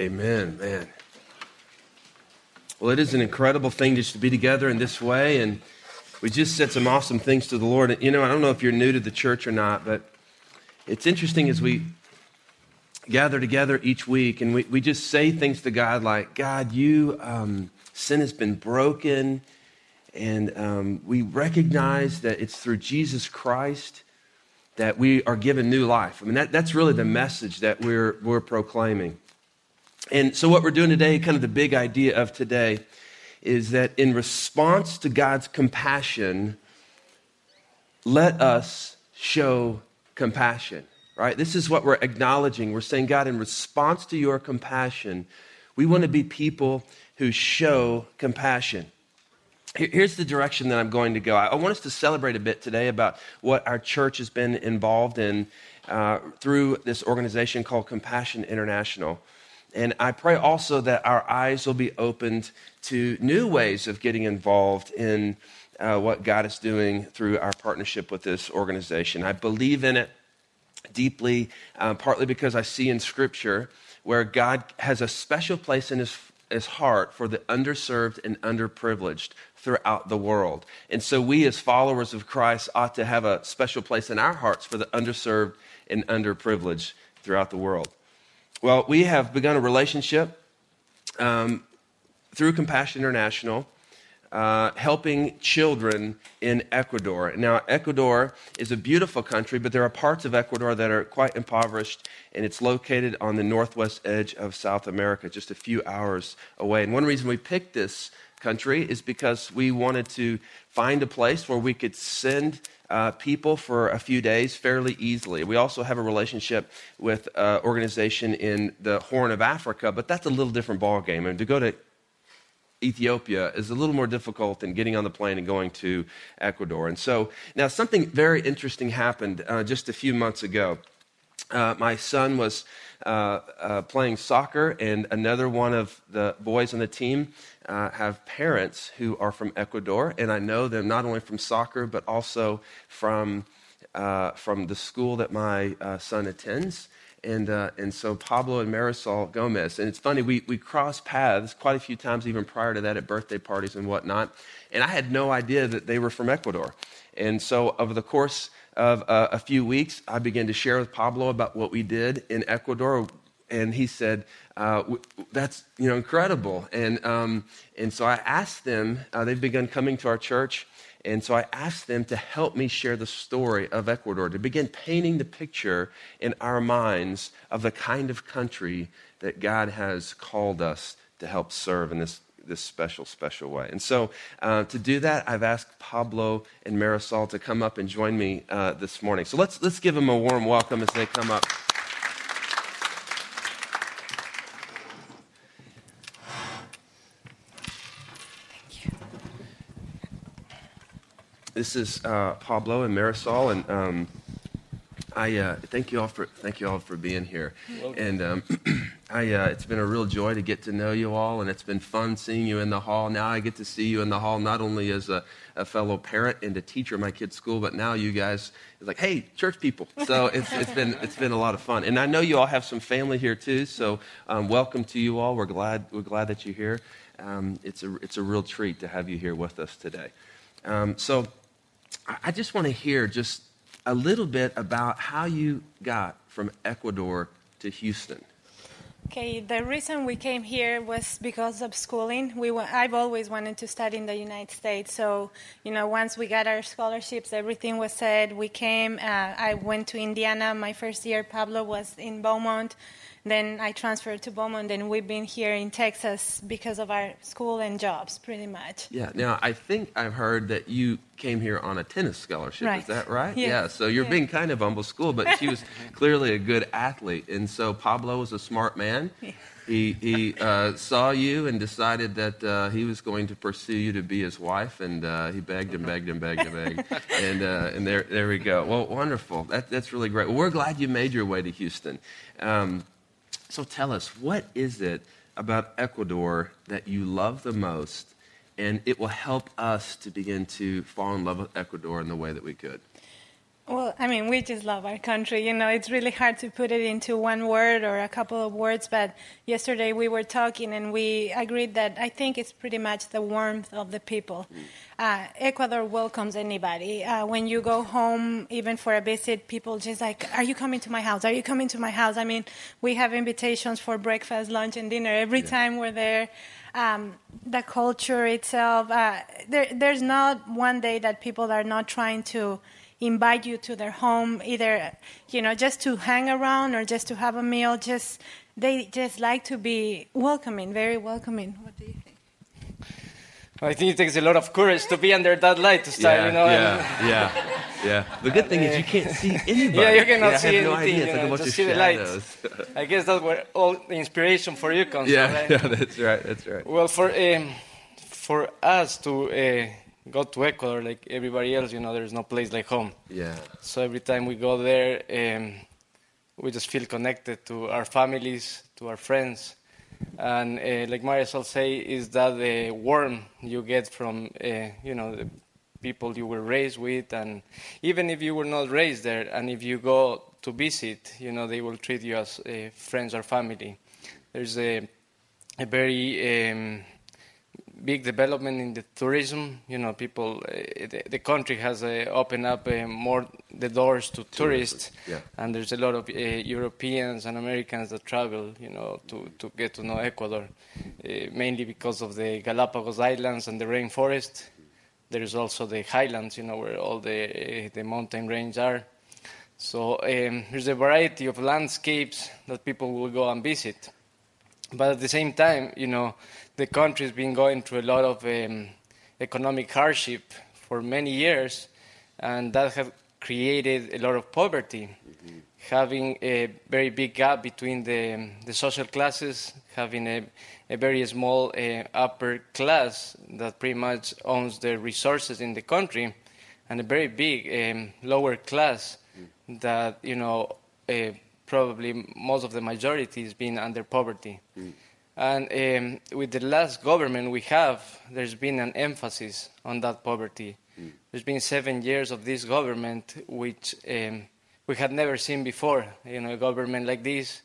Amen, man. Well, it is an incredible thing just to be together in this way, and we just said some awesome things to the Lord. You know, I don't know if you're new to the church or not, but it's interesting as we gather together each week and we, we just say things to God like, God, you, um, sin has been broken, and um, we recognize that it's through Jesus Christ that we are given new life. I mean, that, that's really the message that we're, we're proclaiming. And so, what we're doing today, kind of the big idea of today, is that in response to God's compassion, let us show compassion, right? This is what we're acknowledging. We're saying, God, in response to your compassion, we want to be people who show compassion. Here's the direction that I'm going to go. I want us to celebrate a bit today about what our church has been involved in uh, through this organization called Compassion International. And I pray also that our eyes will be opened to new ways of getting involved in uh, what God is doing through our partnership with this organization. I believe in it deeply, uh, partly because I see in Scripture where God has a special place in his, his heart for the underserved and underprivileged throughout the world. And so we, as followers of Christ, ought to have a special place in our hearts for the underserved and underprivileged throughout the world. Well, we have begun a relationship um, through Compassion International. Uh, helping children in Ecuador. Now, Ecuador is a beautiful country, but there are parts of Ecuador that are quite impoverished, and it's located on the northwest edge of South America, just a few hours away. And one reason we picked this country is because we wanted to find a place where we could send uh, people for a few days fairly easily. We also have a relationship with an organization in the Horn of Africa, but that's a little different ballgame. And to go to Ethiopia is a little more difficult than getting on the plane and going to Ecuador. And so now something very interesting happened uh, just a few months ago. Uh, my son was uh, uh, playing soccer, and another one of the boys on the team uh, have parents who are from Ecuador, and I know them not only from soccer but also from uh, from the school that my uh, son attends. And, and so Pablo and Marisol Gomez. And it's funny, we, we crossed paths quite a few times even prior to that at birthday parties and whatnot. And I had no idea that they were from Ecuador. And so over the course of uh, a few weeks, I began to share with Pablo about what we did in Ecuador. And he said, uh, that's you know incredible. And um, and so I asked them. Uh, they've begun coming to our church, and so I asked them to help me share the story of Ecuador, to begin painting the picture in our minds of the kind of country that God has called us to help serve in this this special, special way. And so, uh, to do that, I've asked Pablo and Marisol to come up and join me uh, this morning. So let's let's give them a warm welcome as they come up. This is uh, Pablo and Marisol, and um, I uh, thank you all for thank you all for being here. And um, I, uh, it's been a real joy to get to know you all, and it's been fun seeing you in the hall. Now I get to see you in the hall not only as a, a fellow parent and a teacher at my kid's school, but now you guys is like, hey, church people. So it's, it's been it's been a lot of fun, and I know you all have some family here too. So um, welcome to you all. We're glad we're glad that you're here. Um, it's a it's a real treat to have you here with us today. Um, so I just want to hear just a little bit about how you got from Ecuador to Houston. Okay, the reason we came here was because of schooling. We I've always wanted to study in the United States. So, you know, once we got our scholarships, everything was said. We came. Uh, I went to Indiana my first year. Pablo was in Beaumont. Then I transferred to Beaumont, and we've been here in Texas because of our school and jobs, pretty much. Yeah. Now, I think I've heard that you came here on a tennis scholarship. Right. Is that right? Yes. Yeah. So you're Yeah. being kind of humble school, but she was clearly a good athlete. And so Pablo was a smart man. Yeah. He, he uh, saw you and decided that uh, he was going to pursue you to be his wife, and uh, he begged and begged and begged and begged, and uh, and there there we go. Well, wonderful. That, that's really great. Well, we're glad you made your way to Houston. Um, so tell us, what is it about Ecuador that you love the most, and it will help us to begin to fall in love with Ecuador in the way that we could? Well, I mean, we just love our country. You know, it's really hard to put it into one word or a couple of words, but yesterday we were talking and we agreed that I think it's pretty much the warmth of the people. Uh, Ecuador welcomes anybody. Uh, when you go home, even for a visit, people just like, Are you coming to my house? Are you coming to my house? I mean, we have invitations for breakfast, lunch, and dinner every yeah. time we're there. Um, the culture itself, uh, there, there's not one day that people are not trying to invite you to their home, either you know just to hang around or just to have a meal. Just they just like to be welcoming, very welcoming. What do you think? I think it takes a lot of courage to be under that light to start, yeah, you know. Yeah, yeah, yeah. The good thing is you can't see anybody. Yeah, you cannot yeah, see anything. No idea, it's like just see the lights. I guess that's where all the inspiration for you comes yeah, from. Right? Yeah, that's right. That's right. Well, for um, for us to uh, go to Ecuador like everybody else. You know, there's no place like home. Yeah. So every time we go there, um, we just feel connected to our families, to our friends, and uh, like Marisol say, is that the warmth you get from uh, you know the people you were raised with, and even if you were not raised there, and if you go to visit, you know they will treat you as uh, friends or family. There's a a very um, big development in the tourism. You know, people, uh, the, the, country has uh, opened up uh, more the doors to tourists, yeah. and there's a lot of uh, Europeans and Americans that travel, you know, to, to get to know Ecuador, uh, mainly because of the Galapagos Islands and the rainforest. There's also the highlands, you know, where all the uh, the mountain range are. So um, there's a variety of landscapes that people will go and visit. But at the same time, you know, the country has been going through a lot of um, economic hardship for many years, and that has created a lot of poverty, mm-hmm. having a very big gap between the, the social classes, having a, a very small uh, upper class that pretty much owns the resources in the country, and a very big um, lower class mm. that, you know, uh, probably most of the majority is being under poverty. Mm. And um, with the last government we have, there's been an emphasis on that poverty. Mm. There's been seven years of this government, which um, we had never seen before. You know, a government like this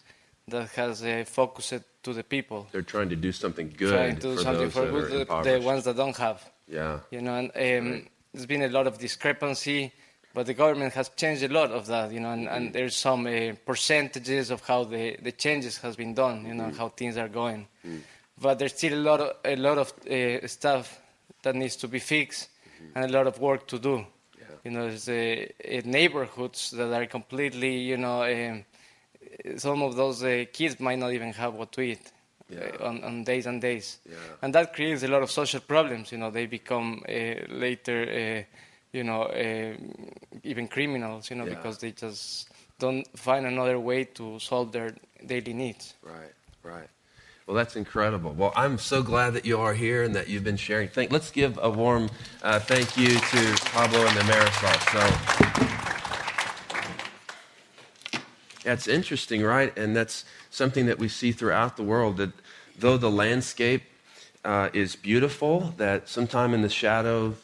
that has uh, focused to the people. They're trying to do something good trying to do for something those for that good, the, the ones that don't have. Yeah. You know, and um, right. there's been a lot of discrepancy but the government has changed a lot of that, you know, and, and there's some uh, percentages of how the, the changes has been done, you know, mm. how things are going. Mm. But there's still a lot of, a lot of uh, stuff that needs to be fixed mm-hmm. and a lot of work to do. Yeah. You know, there's uh, neighborhoods that are completely, you know, um, some of those uh, kids might not even have what to eat. Yeah. Uh, on, on, days and days, yeah. and that creates a lot of social problems. You know, they become uh, later you know, uh, even criminals, you know, yeah. because they just don't find another way to solve their daily needs. Right, right. Well, that's incredible. Well, I'm so glad that you are here and that you've been sharing. Thank, let's give a warm uh, thank you to Pablo and the Marisol. So, that's interesting, right? And that's something that we see throughout the world. That though the landscape uh, is beautiful, that sometime in the shadow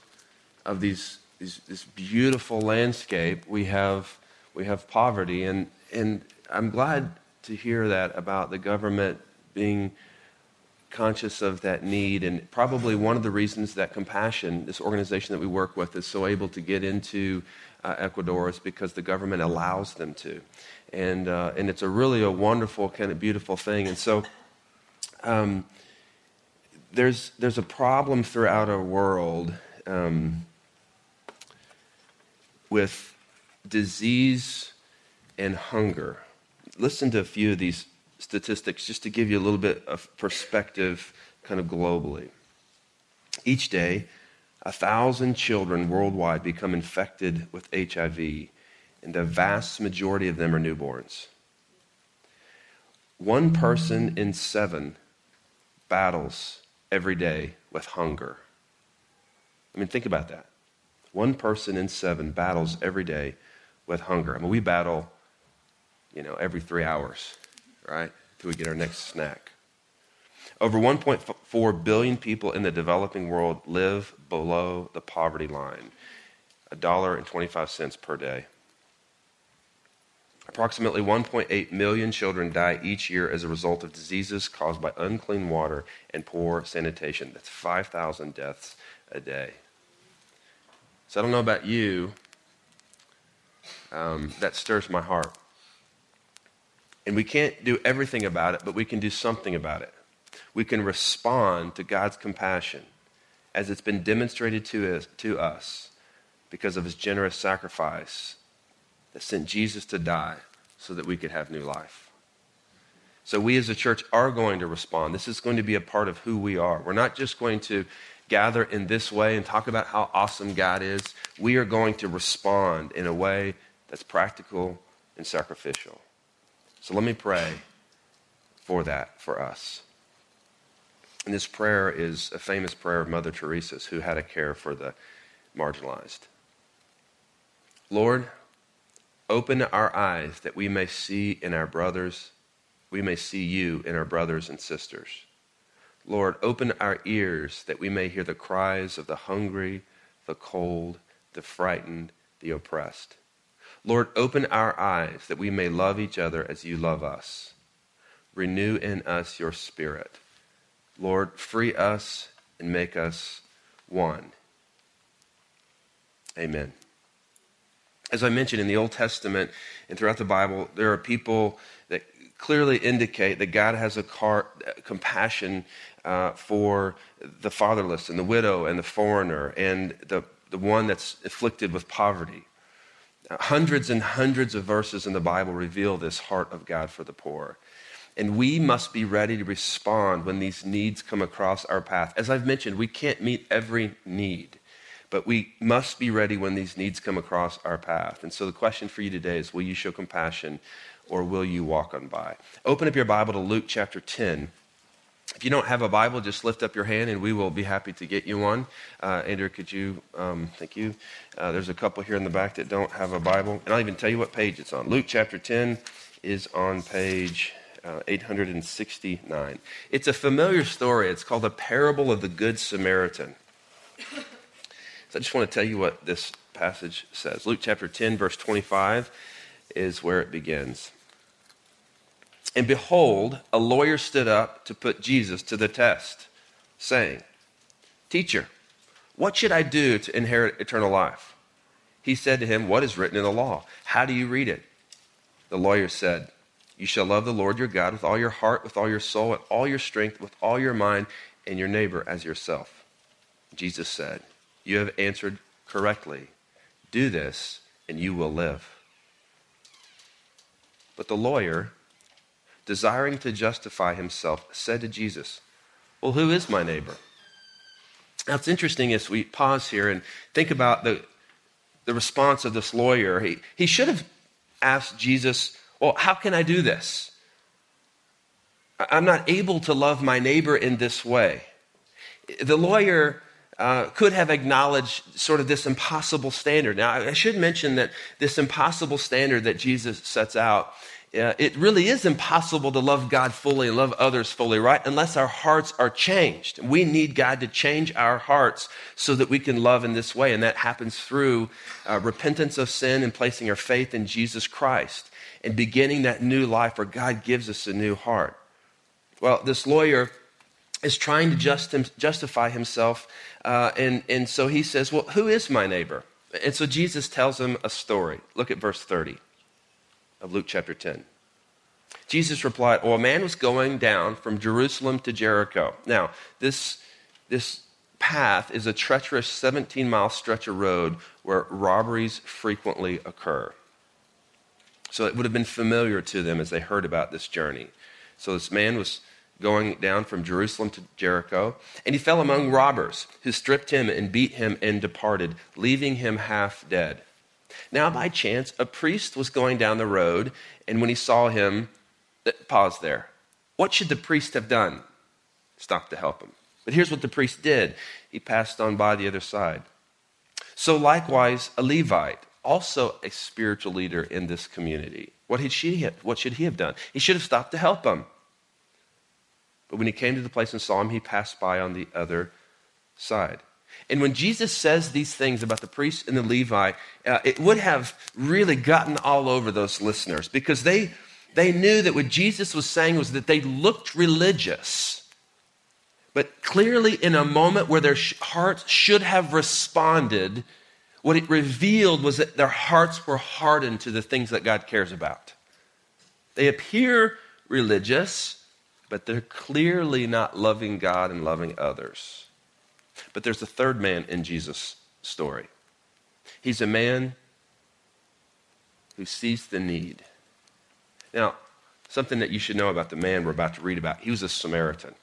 of these this beautiful landscape, we have, we have poverty. And, and I'm glad to hear that about the government being conscious of that need. And probably one of the reasons that Compassion, this organization that we work with, is so able to get into uh, Ecuador is because the government allows them to. And, uh, and it's a really a wonderful, kind of beautiful thing. And so um, there's, there's a problem throughout our world. Um, with disease and hunger. Listen to a few of these statistics just to give you a little bit of perspective, kind of globally. Each day, a thousand children worldwide become infected with HIV, and the vast majority of them are newborns. One person in seven battles every day with hunger. I mean, think about that. One person in seven battles every day with hunger. I mean, we battle, you know, every three hours, right? Till we get our next snack. Over 1.4 billion people in the developing world live below the poverty line, a dollar and 25 cents per day. Approximately 1.8 million children die each year as a result of diseases caused by unclean water and poor sanitation. That's 5,000 deaths a day. So I don't know about you, um, that stirs my heart. And we can't do everything about it, but we can do something about it. We can respond to God's compassion as it's been demonstrated to us, to us because of his generous sacrifice that sent Jesus to die so that we could have new life. So we as a church are going to respond. This is going to be a part of who we are. We're not just going to gather in this way and talk about how awesome God is. We are going to respond in a way that's practical and sacrificial. So let me pray for that for us. And this prayer is a famous prayer of Mother Teresa's, who had a care for the marginalized. Lord, open our eyes that we may see in our brothers, we may see you in our brothers and sisters. Lord, open our ears that we may hear the cries of the hungry, the cold, the frightened, the oppressed. Lord, open our eyes that we may love each other as you love us. Renew in us your spirit. Lord, free us and make us one. Amen. As I mentioned in the Old Testament and throughout the Bible, there are people that clearly indicate that God has a car, uh, compassion uh, for the fatherless and the widow and the foreigner and the, the one that's afflicted with poverty. Hundreds and hundreds of verses in the Bible reveal this heart of God for the poor. And we must be ready to respond when these needs come across our path. As I've mentioned, we can't meet every need, but we must be ready when these needs come across our path. And so the question for you today is will you show compassion or will you walk on by? Open up your Bible to Luke chapter 10. If you don't have a Bible, just lift up your hand and we will be happy to get you one. Uh, Andrew, could you? Um, thank you. Uh, there's a couple here in the back that don't have a Bible. And I'll even tell you what page it's on. Luke chapter 10 is on page uh, 869. It's a familiar story. It's called the parable of the Good Samaritan. So I just want to tell you what this passage says. Luke chapter 10, verse 25 is where it begins. And behold, a lawyer stood up to put Jesus to the test, saying, Teacher, what should I do to inherit eternal life? He said to him, What is written in the law? How do you read it? The lawyer said, You shall love the Lord your God with all your heart, with all your soul, with all your strength, with all your mind, and your neighbor as yourself. Jesus said, You have answered correctly. Do this, and you will live. But the lawyer, desiring to justify himself, said to Jesus, Well, who is my neighbor? Now, it's interesting as we pause here and think about the, the response of this lawyer. He, he should have asked Jesus, Well, how can I do this? I'm not able to love my neighbor in this way. The lawyer uh, could have acknowledged sort of this impossible standard. Now, I should mention that this impossible standard that Jesus sets out uh, it really is impossible to love God fully and love others fully, right? Unless our hearts are changed. We need God to change our hearts so that we can love in this way. And that happens through uh, repentance of sin and placing our faith in Jesus Christ and beginning that new life where God gives us a new heart. Well, this lawyer is trying to just, justify himself. Uh, and, and so he says, Well, who is my neighbor? And so Jesus tells him a story. Look at verse 30 of Luke chapter 10. Jesus replied, Well, a man was going down from Jerusalem to Jericho. Now, this, this path is a treacherous 17 mile stretch of road where robberies frequently occur. So it would have been familiar to them as they heard about this journey. So this man was going down from Jerusalem to Jericho, and he fell among robbers who stripped him and beat him and departed, leaving him half dead. Now, by chance, a priest was going down the road, and when he saw him, pause there. What should the priest have done? Stop to help him. But here's what the priest did he passed on by the other side. So, likewise, a Levite, also a spiritual leader in this community, what, had she, what should he have done? He should have stopped to help him. But when he came to the place and saw him, he passed by on the other side. And when Jesus says these things about the priest and the Levi, uh, it would have really gotten all over those listeners because they, they knew that what Jesus was saying was that they looked religious. But clearly, in a moment where their hearts should have responded, what it revealed was that their hearts were hardened to the things that God cares about. They appear religious, but they're clearly not loving God and loving others. But there's a third man in Jesus' story. He's a man who sees the need. Now, something that you should know about the man we're about to read about, he was a Samaritan.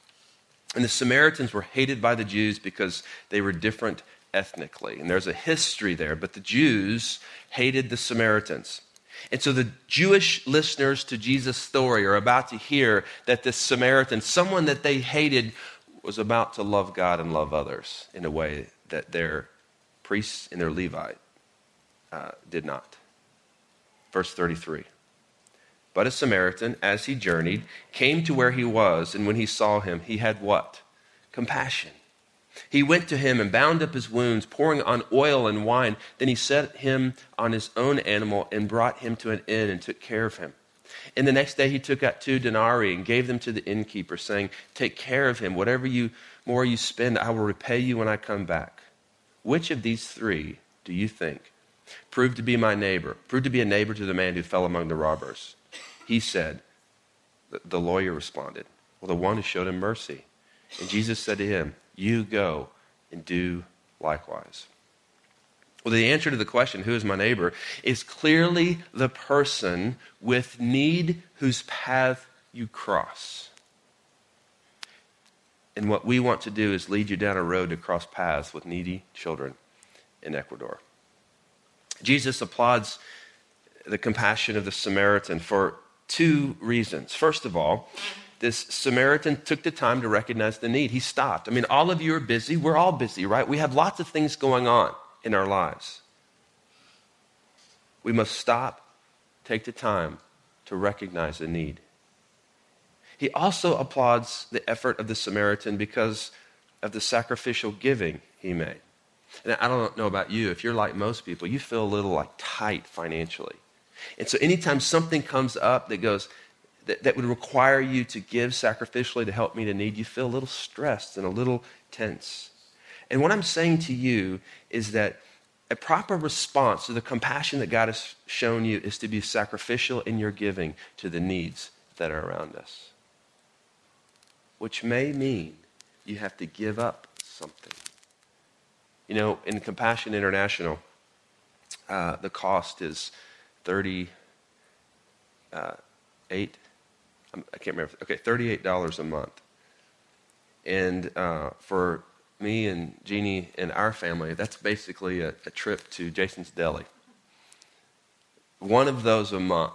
And the Samaritans were hated by the Jews because they were different ethnically. And there's a history there, but the Jews hated the Samaritans. And so the Jewish listeners to Jesus' story are about to hear that this Samaritan, someone that they hated, was about to love God and love others in a way that their priests and their Levite uh, did not. Verse 33. But a Samaritan, as he journeyed, came to where he was, and when he saw him, he had what? Compassion. He went to him and bound up his wounds, pouring on oil and wine. Then he set him on his own animal and brought him to an inn and took care of him. And the next day he took out two denarii and gave them to the innkeeper, saying, Take care of him. Whatever you more you spend, I will repay you when I come back. Which of these three do you think proved to be my neighbor, proved to be a neighbor to the man who fell among the robbers? He said, The lawyer responded, Well, the one who showed him mercy. And Jesus said to him, You go and do likewise. Well, the answer to the question, who is my neighbor, is clearly the person with need whose path you cross. And what we want to do is lead you down a road to cross paths with needy children in Ecuador. Jesus applauds the compassion of the Samaritan for two reasons. First of all, this Samaritan took the time to recognize the need. He stopped. I mean, all of you are busy. We're all busy, right? We have lots of things going on in our lives. We must stop, take the time to recognize the need. He also applauds the effort of the Samaritan because of the sacrificial giving he made. And I don't know about you, if you're like most people, you feel a little like tight financially. And so anytime something comes up that goes, that, that would require you to give sacrificially to help meet a need, you feel a little stressed and a little tense. And what I'm saying to you is that a proper response to the compassion that God has shown you is to be sacrificial in your giving to the needs that are around us. Which may mean you have to give up something. You know, in Compassion International, uh, the cost is 38 uh, I can't remember. Okay, $38 a month. And uh, for me and Jeannie and our family, that's basically a, a trip to Jason's Deli. One of those a month.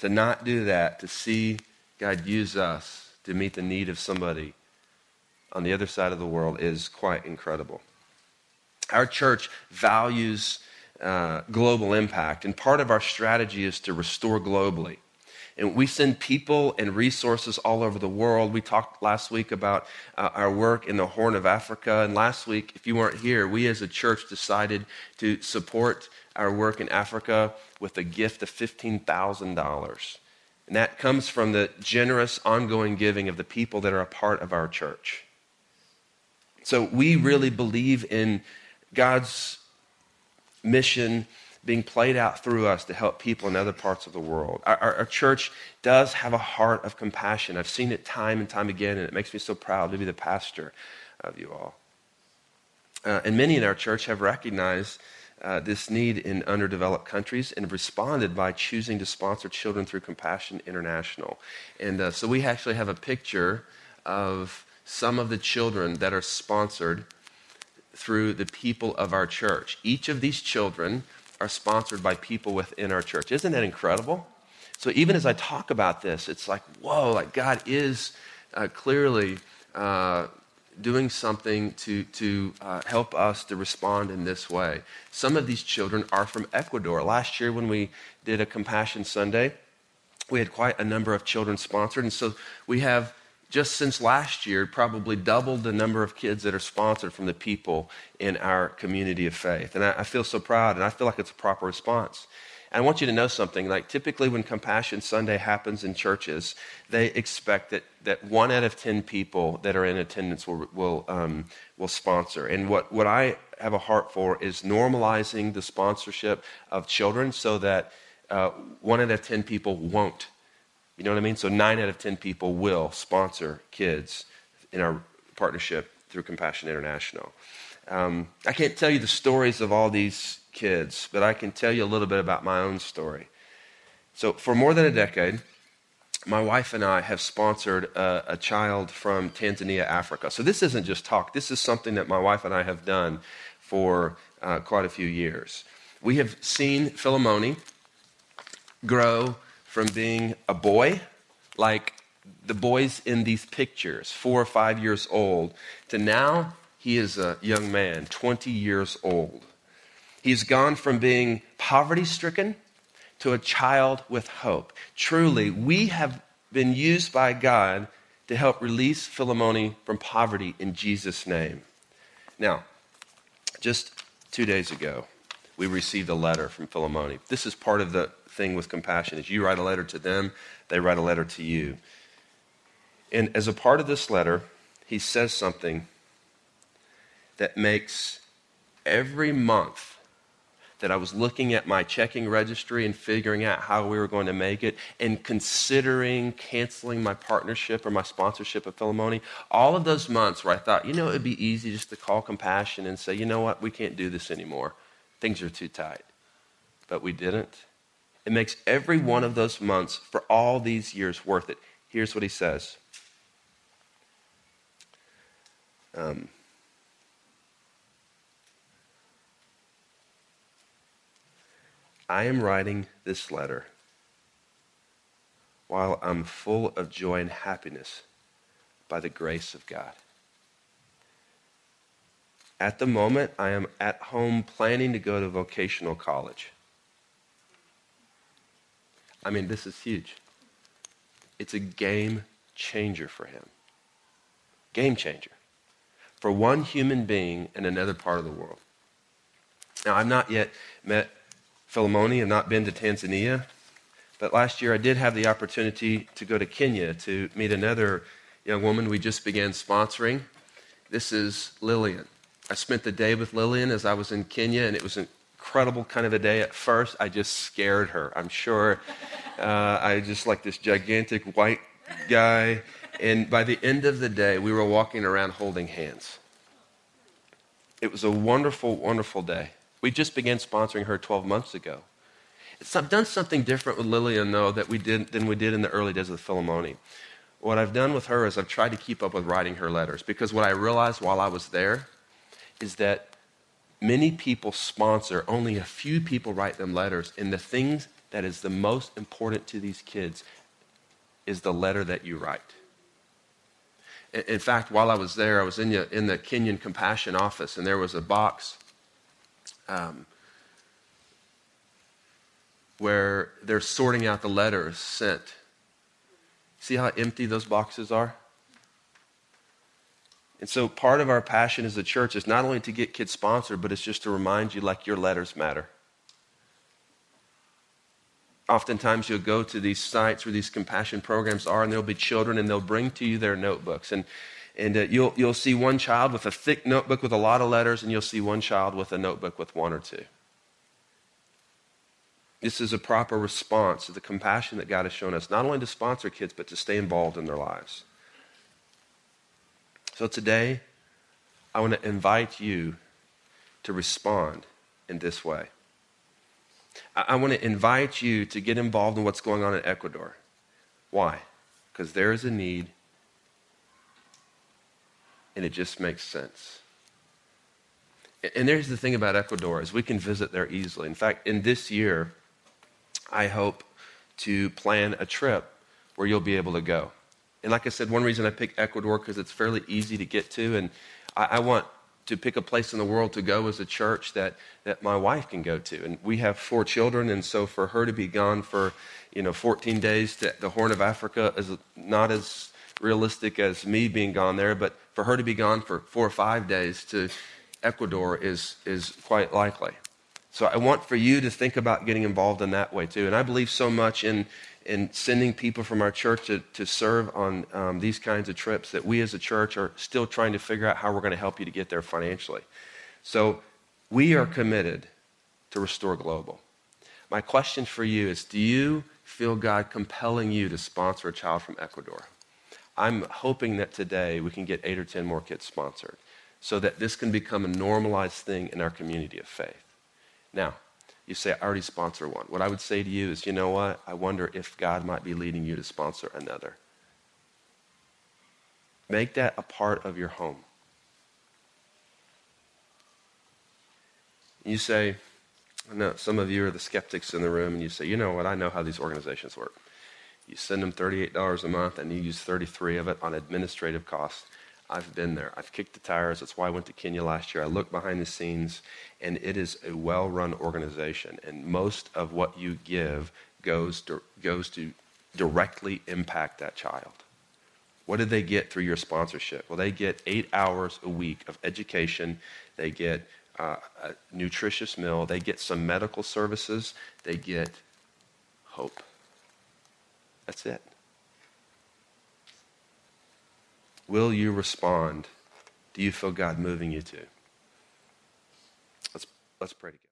To not do that, to see God use us to meet the need of somebody on the other side of the world is quite incredible. Our church values uh, global impact, and part of our strategy is to restore globally. And we send people and resources all over the world. We talked last week about uh, our work in the Horn of Africa. And last week, if you weren't here, we as a church decided to support our work in Africa with a gift of $15,000. And that comes from the generous, ongoing giving of the people that are a part of our church. So we really believe in God's mission being played out through us to help people in other parts of the world. Our, our, our, church does have a heart of compassion. I've seen it time and time again, and it makes me so proud to be the pastor of you all. Uh, and many in our church have recognized uh, this need in underdeveloped countries and responded by choosing to sponsor Children Through Compassion International. And uh, so we actually have a picture of some of the children that are sponsored through the people of our church. Each of these children are sponsored by people within our church. Isn't that incredible? So even as I talk about this, it's like, whoa, like God is uh, clearly uh, doing something to, to uh, help us to respond in this way. Some of these children are from Ecuador. Last year, when we did a Compassion Sunday, we had quite a number of children sponsored. And so we have just since last year, probably doubled the number of kids that are sponsored from the people in our community of faith. And I, I, feel so proud, and I feel like it's a proper response. And I want you to know something. Like typically, when Compassion Sunday happens in churches, they expect that, that one out of 10 people that are in attendance will, will, um, will sponsor. And what, what I have a heart for is normalizing the sponsorship of children so that uh, one out of 10 people won't you know what I mean? So nine out of 10 people will sponsor kids in our partnership through Compassion International. Um, I can't tell you the stories of all these kids, but I can tell you a little bit about my own story. So, for more than a decade, my wife and I have sponsored a, a, child from Tanzania, Africa. So, this isn't just talk, this is something that my wife and I have done for uh, quite a few years. We have seen Philemoni grow from being a boy, like the boys in these pictures, four or five years old, to now he is a young man, 20 years old. He's gone from being poverty stricken to a child with hope. Truly, we have been used by God to help release Philemoni from poverty in Jesus' name. Now, just two days ago, we received a letter from Philemoni. This is part of the thing with compassion is you write a letter to them, they write a letter to you. And as a part of this letter, he says something that makes every month that I was looking at my checking registry and figuring out how we were going to make it and considering canceling my partnership or my sponsorship of Philemoni, all of those months where I thought, you know, it'd be easy just to call compassion and say, you know what, we can't do this anymore. Things are too tight. But we didn't. It makes every one of those months for all these years worth it. Here's what he says. Um, I am writing this letter while I'm full of joy and happiness by the grace of God. At the moment, I am at home planning to go to vocational college. I mean, this is huge. It's a game changer for him. Game changer. For one human being in another part of the world. Now, I've not yet met Philemoni, I've not been to Tanzania, but last year I did have the opportunity to go to Kenya to meet another young woman we just began sponsoring. This is Lillian. I spent the day with Lillian as I was in Kenya, and it was an incredible kind of a day. At first, I just scared her. I'm sure uh, I just like this gigantic white guy. And by the end of the day, we were walking around holding hands. It was a wonderful, wonderful day. We just began sponsoring her 12 months ago. I've done something different with Lillian, though, that we did, than we did in the early days of the Philemoni. What I've done with her is I've tried to keep up with writing her letters because what I realized while I was there is that many people sponsor, only a few people write them letters. And the thing that is the most important to these kids is the letter that you write. In fact, while I was there, I was in the, in the Kenyan Compassion office, and there was a box um, where they're sorting out the letters sent. See how empty those boxes are? And so part of our passion as a church is not only to get kids sponsored, but it's just to remind you like your letters matter. Oftentimes you'll go to these sites where these compassion programs are, and there'll be children, and they'll bring to you their notebooks. And, and uh, you'll, you'll see one child with a thick notebook with a lot of letters, and you'll see one child with a notebook with one or two. This is a proper response to the compassion that God has shown us, not only to sponsor kids, but to stay involved in their lives. So today, I want to invite you to respond in this way. I, want to invite you to get involved in what's going on in Ecuador. Why? Because there is a need, and it just makes sense. And there's the thing about Ecuador is we can visit there easily. In fact, in this year, I hope to plan a trip where you'll be able to go. And like I said, one reason I picked Ecuador because it's fairly easy to get to, and I, I, want to pick a place in the world to go as a church that, that my wife can go to. And we have four children, and so for her to be gone for you know 14 days to the Horn of Africa is not as realistic as me being gone there, but for her to be gone for four or five days to Ecuador is, is quite likely. So I want for you to think about getting involved in that way too. And I believe so much in, in sending people from our church to, to serve on um, these kinds of trips that we as a church are still trying to figure out how we're going to help you to get there financially. So we are committed to Restore Global. My question for you is do you feel God compelling you to sponsor a child from Ecuador? I'm hoping that today we can get eight or 10 more kids sponsored so that this can become a normalized thing in our community of faith. Now, you say, I already sponsor one. What I would say to you is, you know what? I wonder if God might be leading you to sponsor another. Make that a part of your home. You say, know some of you are the skeptics in the room, and you say, you know what? I know how these organizations work. You send them $38 a month, and you use 33 of it on administrative costs. I've been there. I've kicked the tires. That's why I went to Kenya last year. I looked behind the scenes, and it is a well run organization. And most of what you give goes to, goes to directly impact that child. What did they get through your sponsorship? Well, they get eight hours a week of education. They get uh, a nutritious meal. They get some medical services. They get hope. That's it. Will you respond? Do you feel God moving you to? Let's, let's pray together.